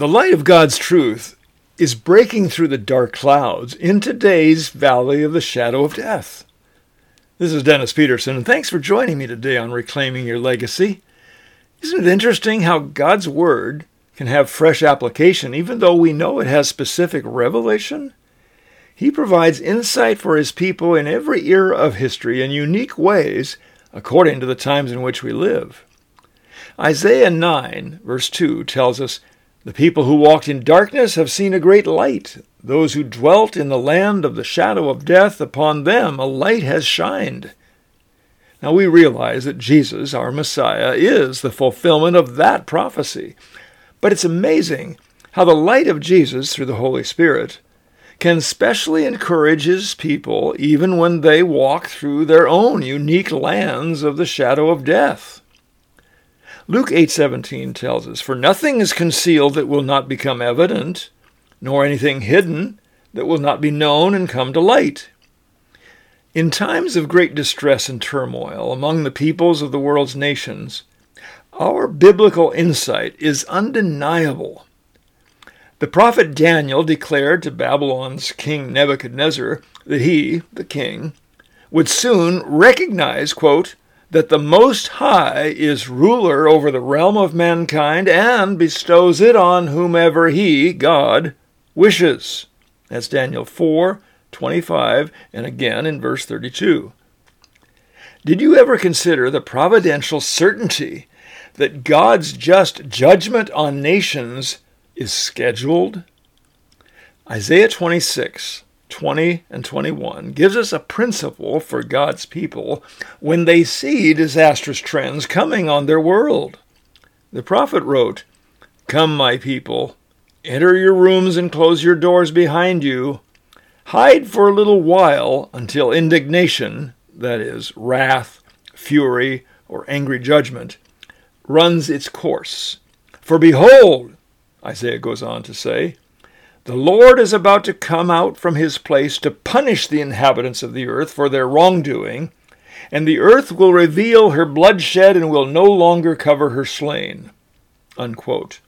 The light of God's truth is breaking through the dark clouds in today's valley of the shadow of death. This is Dennis Peterson, and thanks for joining me today on Reclaiming Your Legacy. Isn't it interesting how God's Word can have fresh application even though we know it has specific revelation? He provides insight for His people in every era of history in unique ways according to the times in which we live. Isaiah 9, verse 2, tells us the people who walked in darkness have seen a great light. Those who dwelt in the land of the shadow of death, upon them a light has shined. Now we realize that Jesus, our Messiah, is the fulfillment of that prophecy. But it's amazing how the light of Jesus through the Holy Spirit can specially encourage his people even when they walk through their own unique lands of the shadow of death. Luke 8:17 tells us, "For nothing is concealed that will not become evident, nor anything hidden that will not be known and come to light." In times of great distress and turmoil among the peoples of the world's nations, our biblical insight is undeniable. The prophet Daniel declared to Babylon's king Nebuchadnezzar that he, the king, would soon recognize, quote, that the Most High is ruler over the realm of mankind and bestows it on whomever he, God, wishes. That's Daniel 4 25, and again in verse 32. Did you ever consider the providential certainty that God's just judgment on nations is scheduled? Isaiah 26 20 and 21 gives us a principle for God's people when they see disastrous trends coming on their world. The prophet wrote, Come, my people, enter your rooms and close your doors behind you. Hide for a little while until indignation, that is, wrath, fury, or angry judgment, runs its course. For behold, Isaiah goes on to say, the Lord is about to come out from his place to punish the inhabitants of the earth for their wrongdoing, and the earth will reveal her bloodshed and will no longer cover her slain. Unquote.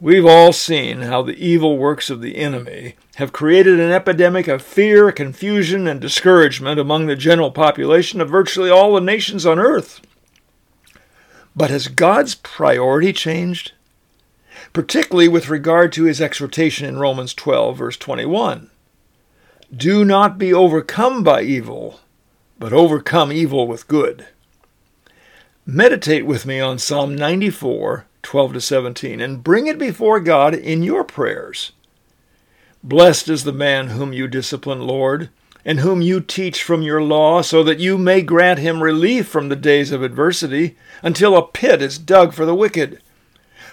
We've all seen how the evil works of the enemy have created an epidemic of fear, confusion, and discouragement among the general population of virtually all the nations on earth. But has God's priority changed? Particularly with regard to his exhortation in Romans 12, verse 21. Do not be overcome by evil, but overcome evil with good. Meditate with me on Psalm 94, 12 to 17, and bring it before God in your prayers. Blessed is the man whom you discipline, Lord, and whom you teach from your law, so that you may grant him relief from the days of adversity, until a pit is dug for the wicked.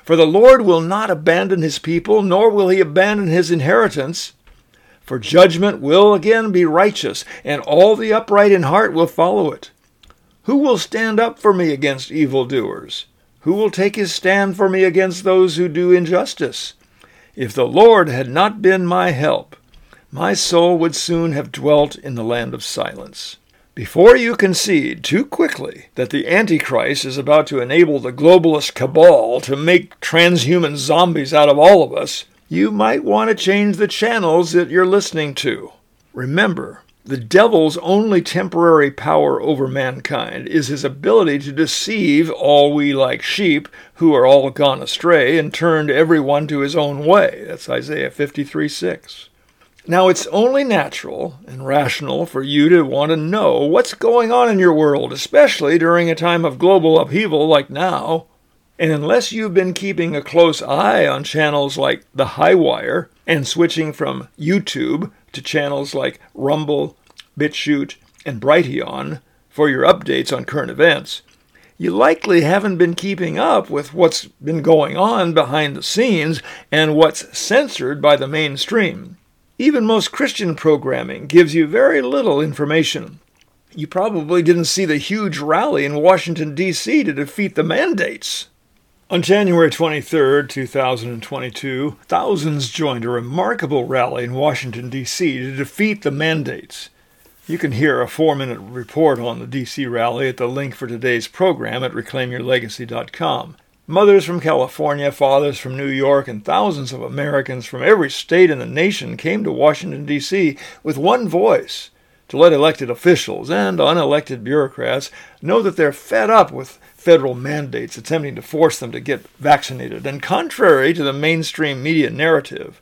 For the Lord will not abandon his people, nor will he abandon his inheritance. For judgment will again be righteous, and all the upright in heart will follow it. Who will stand up for me against evildoers? Who will take his stand for me against those who do injustice? If the Lord had not been my help, my soul would soon have dwelt in the land of silence. Before you concede too quickly that the Antichrist is about to enable the globalist cabal to make transhuman zombies out of all of us, you might want to change the channels that you're listening to. Remember, the devil's only temporary power over mankind is his ability to deceive all we like sheep who are all gone astray and turned everyone to his own way. That's Isaiah 53 6. Now, it's only natural and rational for you to want to know what's going on in your world, especially during a time of global upheaval like now. And unless you've been keeping a close eye on channels like The High Wire and switching from YouTube to channels like Rumble, BitChute, and Brighteon for your updates on current events, you likely haven't been keeping up with what's been going on behind the scenes and what's censored by the mainstream. Even most Christian programming gives you very little information. You probably didn't see the huge rally in Washington, D.C. to defeat the mandates. On January 23, 2022, thousands joined a remarkable rally in Washington, D.C. to defeat the mandates. You can hear a four minute report on the D.C. rally at the link for today's program at reclaimyourlegacy.com. Mothers from California, fathers from New York, and thousands of Americans from every state in the nation came to Washington, D.C. with one voice to let elected officials and unelected bureaucrats know that they're fed up with federal mandates attempting to force them to get vaccinated. And contrary to the mainstream media narrative,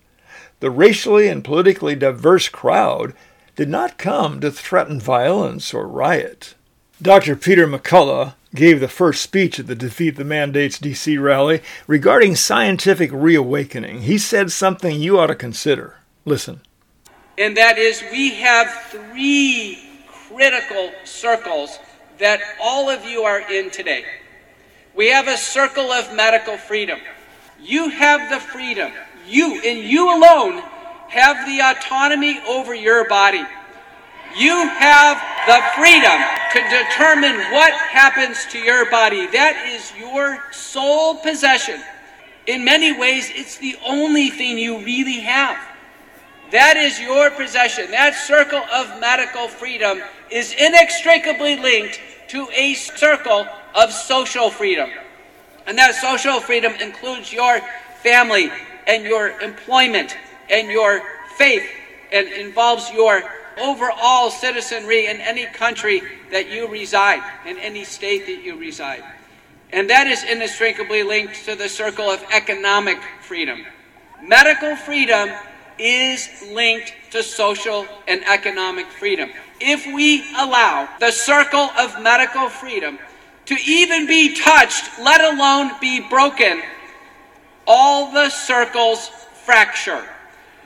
the racially and politically diverse crowd did not come to threaten violence or riot. Dr. Peter McCullough gave the first speech at the Defeat the Mandates DC rally regarding scientific reawakening. He said something you ought to consider. Listen. And that is, we have three critical circles that all of you are in today. We have a circle of medical freedom. You have the freedom, you and you alone have the autonomy over your body. You have the freedom to determine what happens to your body. That is your sole possession. In many ways, it's the only thing you really have. That is your possession. That circle of medical freedom is inextricably linked to a circle of social freedom. And that social freedom includes your family and your employment and your faith and involves your overall citizenry in any country that you reside, in any state that you reside. And that is inextricably linked to the circle of economic freedom. Medical freedom is linked to social and economic freedom. If we allow the circle of medical freedom to even be touched, let alone be broken, all the circles fracture.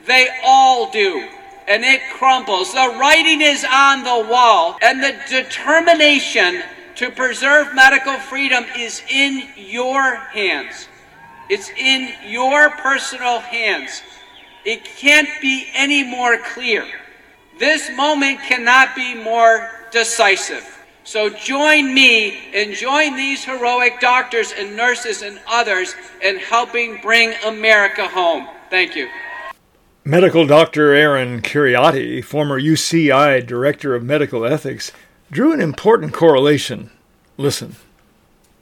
They all do. And it crumbles. The writing is on the wall, and the determination to preserve medical freedom is in your hands. It's in your personal hands. It can't be any more clear. This moment cannot be more decisive. So join me and join these heroic doctors and nurses and others in helping bring America home. Thank you. Medical Dr. Aaron Kheriaty, former UCI Director of Medical Ethics, drew an important correlation. Listen.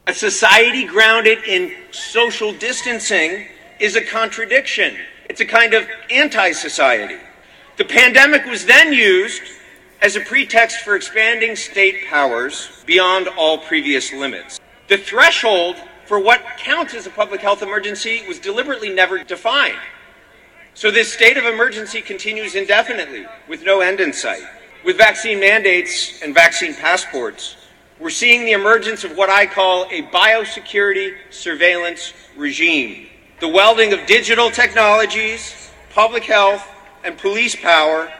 A society grounded in social distancing is a contradiction. It's a kind of anti society. The pandemic was then used as a pretext for expanding state powers beyond all previous limits. The threshold for what counts as a public health emergency was deliberately never defined. So this state of emergency continues indefinitely with no end in sight. With vaccine mandates and vaccine passports, we're seeing the emergence of what I call a biosecurity surveillance regime. The welding of digital technologies, public health, and police power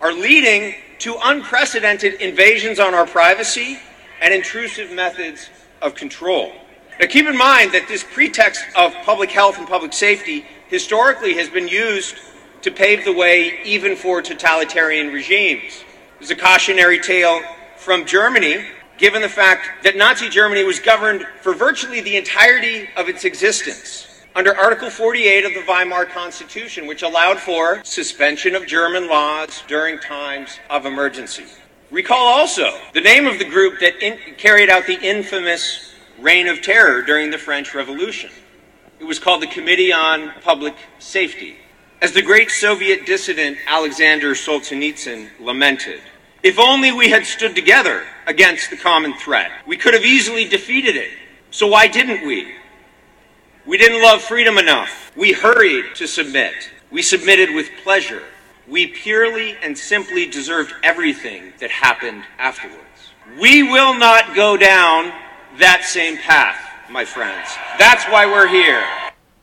are leading to unprecedented invasions on our privacy and intrusive methods of control. Now, keep in mind that this pretext of public health and public safety historically has been used to pave the way even for totalitarian regimes. There's a cautionary tale from Germany, given the fact that Nazi Germany was governed for virtually the entirety of its existence under Article 48 of the Weimar Constitution, which allowed for suspension of German laws during times of emergency. Recall also the name of the group that in- carried out the infamous Reign of Terror during the French Revolution. It was called the Committee on Public Safety. As the great Soviet dissident Alexander Solzhenitsyn lamented, if only we had stood together against the common threat, we could have easily defeated it. So why didn't we? We didn't love freedom enough. We hurried to submit. We submitted with pleasure. We purely and simply deserved everything that happened afterwards. We will not go down that same path, my friends. That's why we're here.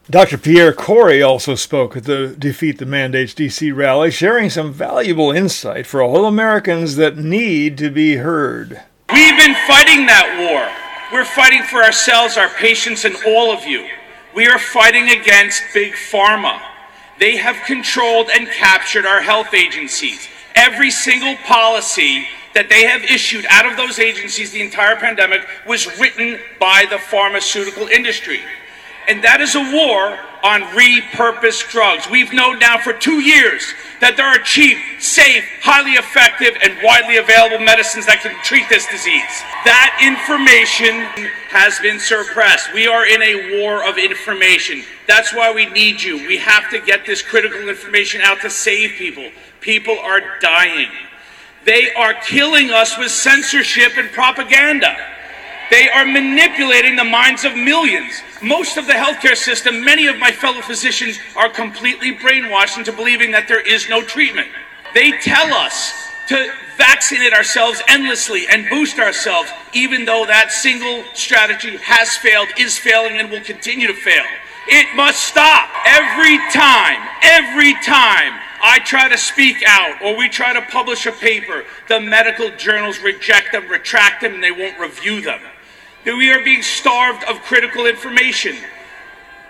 Dr. Pierre Kory also spoke at the Defeat the Mandates DC rally, sharing some valuable insight for all Americans that need to be heard. We've been fighting that war. We're fighting for ourselves, our patients, and all of you. We are fighting against Big Pharma. They have controlled and captured our health agencies. Every single policy that they have issued out of those agencies the entire pandemic was written by the pharmaceutical industry. and that is a war on repurposed drugs. We've known now for two years that there are cheap, safe, highly effective, and widely available medicines that can treat this disease. That information has been suppressed. We are in a war of information. That's why we need you. We have to get this critical information out to save people. People are dying. They are killing us with censorship and propaganda. They are manipulating the minds of millions. Most of the healthcare system, many of my fellow physicians are completely brainwashed into believing that there is no treatment. They tell us to vaccinate ourselves endlessly and boost ourselves, even though that single strategy has failed, is failing, and will continue to fail. It must stop. Every time, every time I try to speak out or we try to publish a paper, the medical journals reject them, retract them, and they won't review them we are being starved of critical information.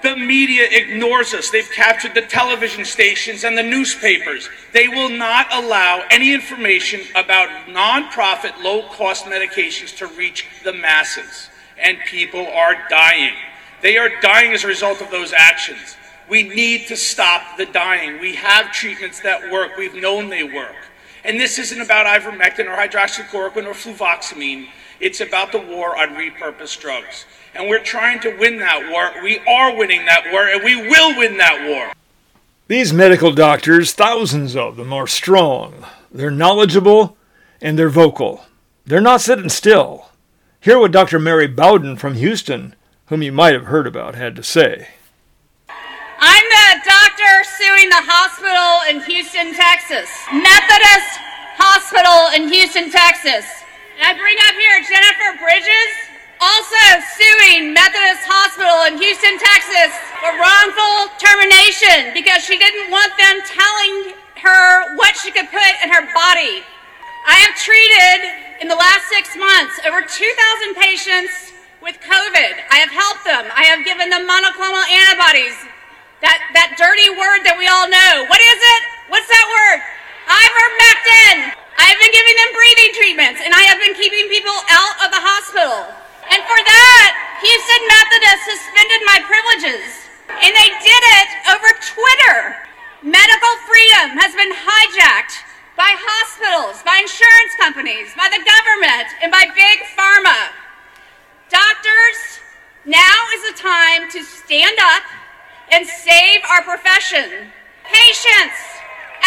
The media ignores us. They've captured the television stations and the newspapers. They will not allow any information about nonprofit, low cost medications to reach the masses. And people are dying. They are dying as a result of those actions. We need to stop the dying. We have treatments that work. We've known they work. And this isn't about ivermectin or hydroxychloroquine or fluvoxamine. It's about the war on repurposed drugs. And we're trying to win that war. We are winning that war, and we will win that war. These medical doctors, thousands of them, are strong. They're knowledgeable and they're vocal. They're not sitting still. Hear what Dr. Mary Bowden from Houston, whom you might have heard about, had to say. Suing the hospital in Houston, Texas. Methodist Hospital in Houston, Texas. And I bring up here Jennifer Bridges, also suing Methodist Hospital in Houston, Texas for wrongful termination because she didn't want them telling her what she could put in her body. I have treated in the last six months over 2,000 patients with COVID. I have helped them. I have given them monoclonal antibodies. That, that dirty word that we all know. What is it? What's that word? Ivermectin. I have been giving them breathing treatments, and I have been keeping people out of the hospital. And for that, Houston Methodist suspended my privileges. And they did it over Twitter. Medical freedom has been hijacked by hospitals, by insurance companies, by the government, and by big pharma. Doctors, now is the time to stand up and save our profession. Patients,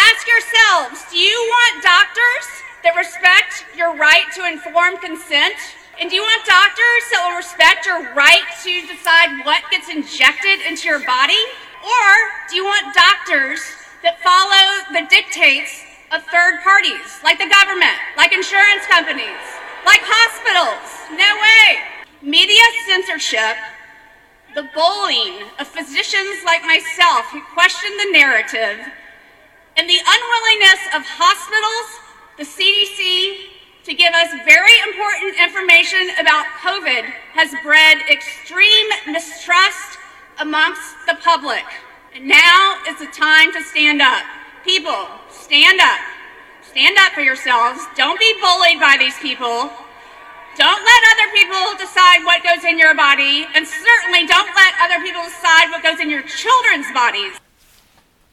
Ask yourselves do you want doctors that respect your right to informed consent? And do you want doctors that will respect your right to decide what gets injected into your body? Or do you want doctors that follow the dictates of third parties, like the government, like insurance companies, like hospitals? No way. Media censorship, the bullying of physicians like myself who question the narrative, and the unwillingness of hospitals, the CDC, to give us very important information about COVID has bred extreme mistrust amongst the public. And now is the time to stand up. People, stand up. Stand up for yourselves. Don't be bullied by these people. Don't let other people decide what goes in your body, and certainly don't let other people decide what goes in your children's bodies.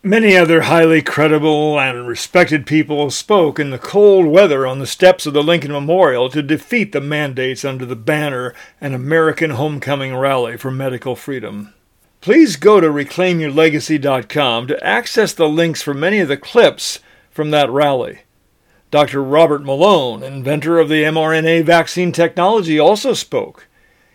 Many other highly credible and respected people spoke in the cold weather on the steps of the Lincoln Memorial to defeat the mandates under the banner An American Homecoming Rally for Medical Freedom. Please go to reclaimyourlegacy.com to access the links for many of the clips from that rally. Dr. Robert Malone, inventor of the mRNA vaccine technology, also spoke.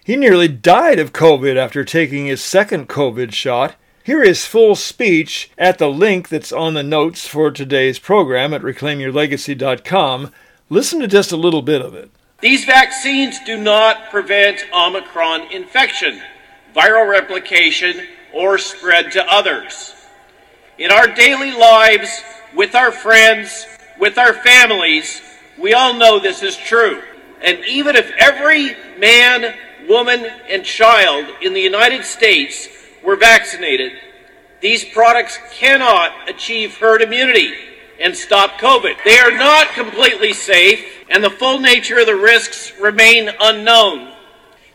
He nearly died of COVID after taking his second COVID shot Here is full speech at the link that's on the notes for today's program at reclaimyourlegacy.com. Listen to just a little bit of it. These vaccines do not prevent Omicron infection, viral replication, or spread to others. In our daily lives, with our friends, with our families, we all know this is true. And even if every man, woman, and child in the United States were vaccinated, these products cannot achieve herd immunity and stop COVID. They are not completely safe, and the full nature of the risks remain unknown.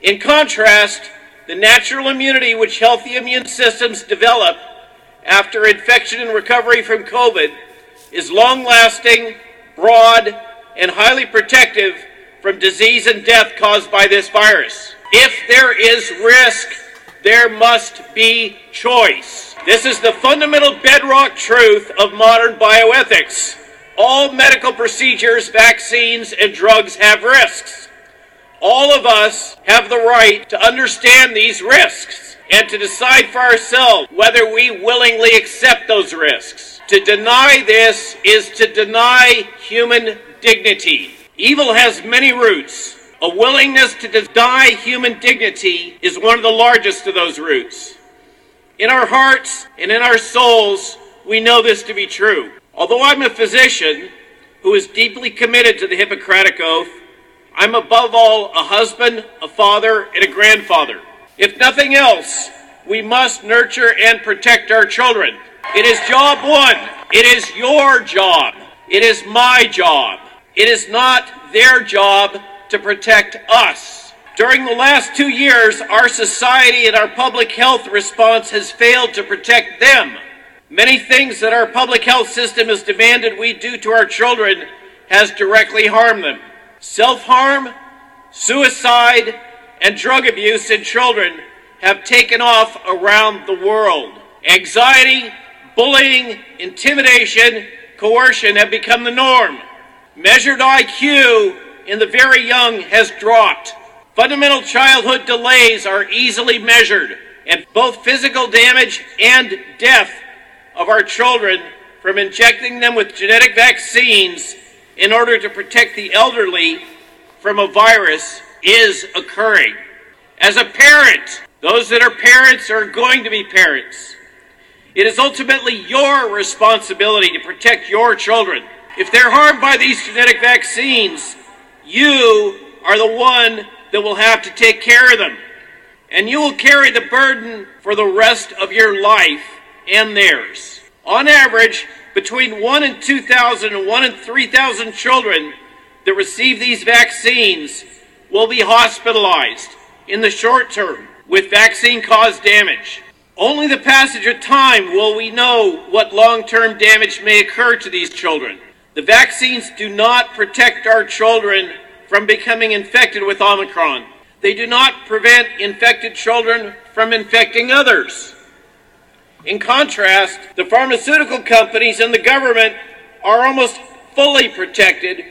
In contrast, the natural immunity which healthy immune systems develop after infection and recovery from COVID is long lasting, broad, and highly protective from disease and death caused by this virus. If there is risk, there must be choice. This is the fundamental bedrock truth of modern bioethics. All medical procedures, vaccines, and drugs have risks. All of us have the right to understand these risks and to decide for ourselves whether we willingly accept those risks. To deny this is to deny human dignity. Evil has many roots. A willingness to deny human dignity is one of the largest of those roots. In our hearts and in our souls, we know this to be true. Although I'm a physician who is deeply committed to the Hippocratic Oath, I'm above all a husband, a father, and a grandfather. If nothing else, we must nurture and protect our children. It is job one. It is your job. It is my job. It is not their job to protect us. During the last two years, our society and our public health response has failed to protect them. Many things that our public health system has demanded we do to our children has directly harmed them. Self harm, suicide, and drug abuse in children have taken off around the world. Anxiety, bullying, intimidation, coercion have become the norm. Measured IQ in the very young has dropped. Fundamental childhood delays are easily measured, and both physical damage and death of our children from injecting them with genetic vaccines in order to protect the elderly from a virus is occurring. As a parent, those that are parents are going to be parents. It is ultimately your responsibility to protect your children. If they're harmed by these genetic vaccines, you are the one that will have to take care of them. And you will carry the burden for the rest of your life and theirs. On average, between 1 and 2,000 and 1 and 3,000 children that receive these vaccines will be hospitalized in the short term with vaccine caused damage. Only the passage of time will we know what long term damage may occur to these children. The vaccines do not protect our children from becoming infected with Omicron. They do not prevent infected children from infecting others. In contrast, the pharmaceutical companies and the government are almost fully protected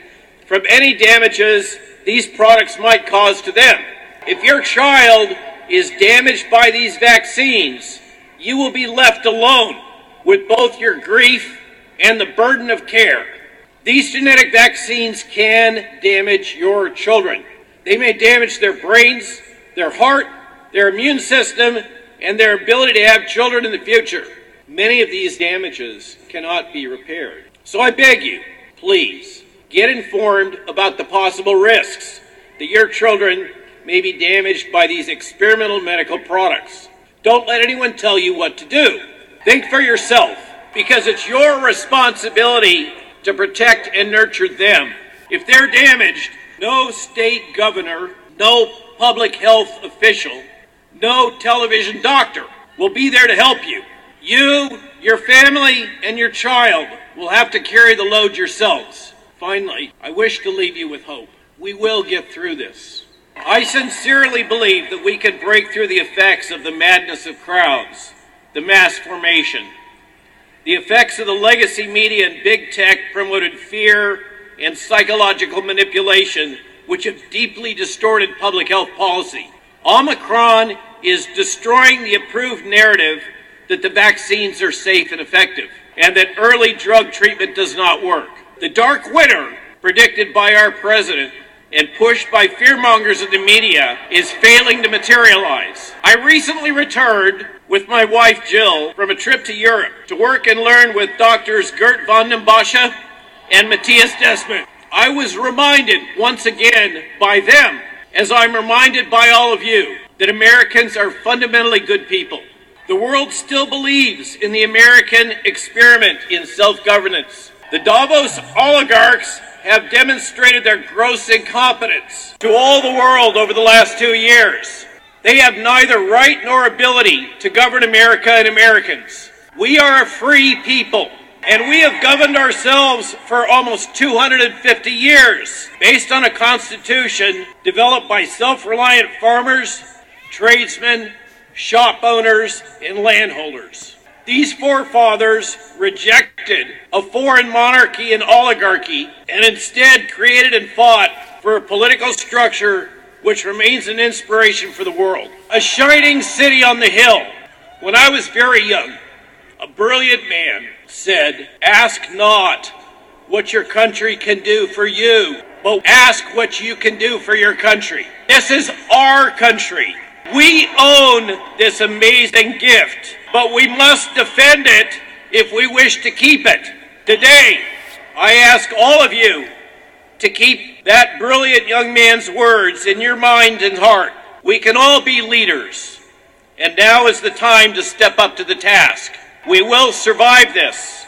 from any damages these products might cause to them. If your child is damaged by these vaccines, you will be left alone with both your grief and the burden of care. These genetic vaccines can damage your children. They may damage their brains, their heart, their immune system, and their ability to have children in the future. Many of these damages cannot be repaired. So I beg you, please, get informed about the possible risks that your children may be damaged by these experimental medical products. Don't let anyone tell you what to do. Think for yourself, because it's your responsibility to protect and nurture them. If they're damaged, no state governor, no public health official, no television doctor will be there to help you. You, your family, and your child will have to carry the load yourselves. Finally, I wish to leave you with hope. We will get through this. I sincerely believe that we can break through the effects of the madness of crowds, the mass formation, the effects of the legacy media and big tech promoted fear and psychological manipulation, which have deeply distorted public health policy. Omicron is destroying the approved narrative that the vaccines are safe and effective, and that early drug treatment does not work. The dark winter, predicted by our president, and pushed by fearmongers in the media is failing to materialize. I recently returned with my wife Jill from a trip to Europe to work and learn with doctors Geert Vanden Bossche and Matthias Desmet. I was reminded once again by them, as I'm reminded by all of you, that Americans are fundamentally good people. The world still believes in the American experiment in self governance. The Davos oligarchs have demonstrated their gross incompetence to all the world over the last two years. They have neither right nor ability to govern America and Americans. We are a free people, and we have governed ourselves for almost 250 years based on a constitution developed by self reliant farmers, tradesmen, shop owners, and landholders. These forefathers rejected a foreign monarchy and oligarchy and instead created and fought for a political structure which remains an inspiration for the world. A shining city on the hill. When I was very young, a brilliant man said, Ask not what your country can do for you, but ask what you can do for your country. This is our country. We own this amazing gift, but we must defend it if we wish to keep it. Today, I ask all of you to keep that brilliant young man's words in your mind and heart. We can all be leaders, and now is the time to step up to the task. We will survive this,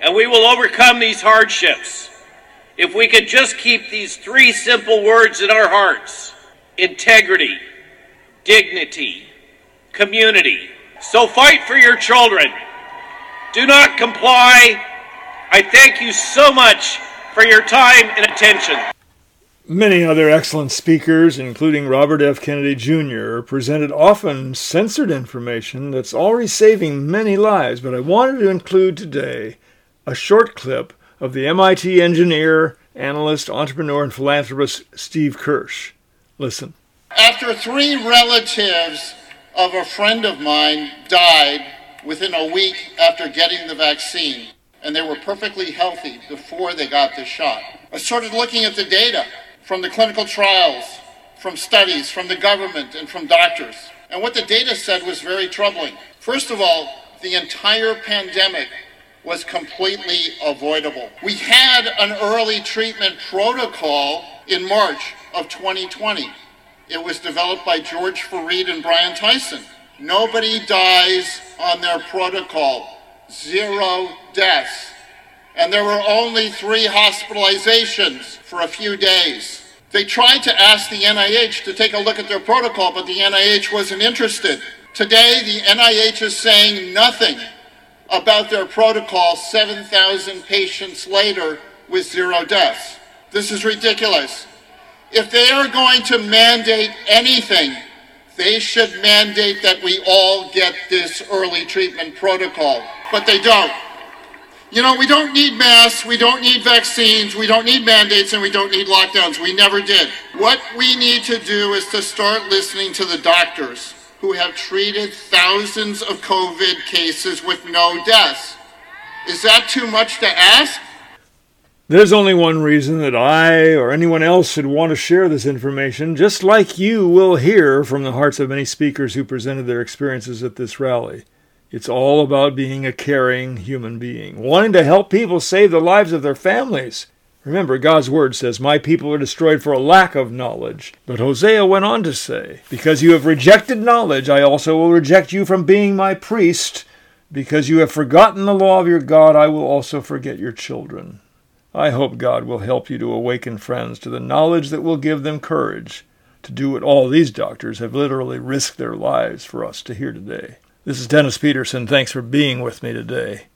and we will overcome these hardships. If we could just keep these three simple words in our hearts integrity, dignity, community. So fight for your children. Do not comply. I thank you so much for your time and attention. Many other excellent speakers, including Robert F. Kennedy Jr., presented often censored information that's already saving many lives, but I wanted to include today a short clip of the MIT engineer, analyst, entrepreneur, and philanthropist Steve Kirsch. Listen. After three relatives of a friend of mine died within a week after getting the vaccine, and they were perfectly healthy before they got the shot, I started looking at the data from the clinical trials, from studies, from the government, and from doctors. And what the data said was very troubling. First of all, the entire pandemic was completely avoidable. We had an early treatment protocol in March of 2020. It was developed by George Fareed and Brian Tyson. Nobody dies on their protocol. Zero deaths. And there were only three hospitalizations for a few days. They tried to ask the NIH to take a look at their protocol, but the NIH wasn't interested. Today, the NIH is saying nothing about their protocol 7,000 patients later with zero deaths. This is ridiculous. If they are going to mandate anything, they should mandate that we all get this early treatment protocol. But they don't. You know, we don't need masks, we don't need vaccines, we don't need mandates, and we don't need lockdowns. We never did. What we need to do is to start listening to the doctors who have treated thousands of COVID cases with no deaths. Is that too much to ask? There's only one reason that I or anyone else should want to share this information, just like you will hear from the hearts of many speakers who presented their experiences at this rally. It's all about being a caring human being, wanting to help people save the lives of their families. Remember, God's word says, My people are destroyed for a lack of knowledge. But Hosea went on to say, Because you have rejected knowledge, I also will reject you from being my priest. Because you have forgotten the law of your God, I will also forget your children. I hope God will help you to awaken friends to the knowledge that will give them courage to do what all these doctors have literally risked their lives for us to hear today. This is Dennis Peterson. Thanks for being with me today.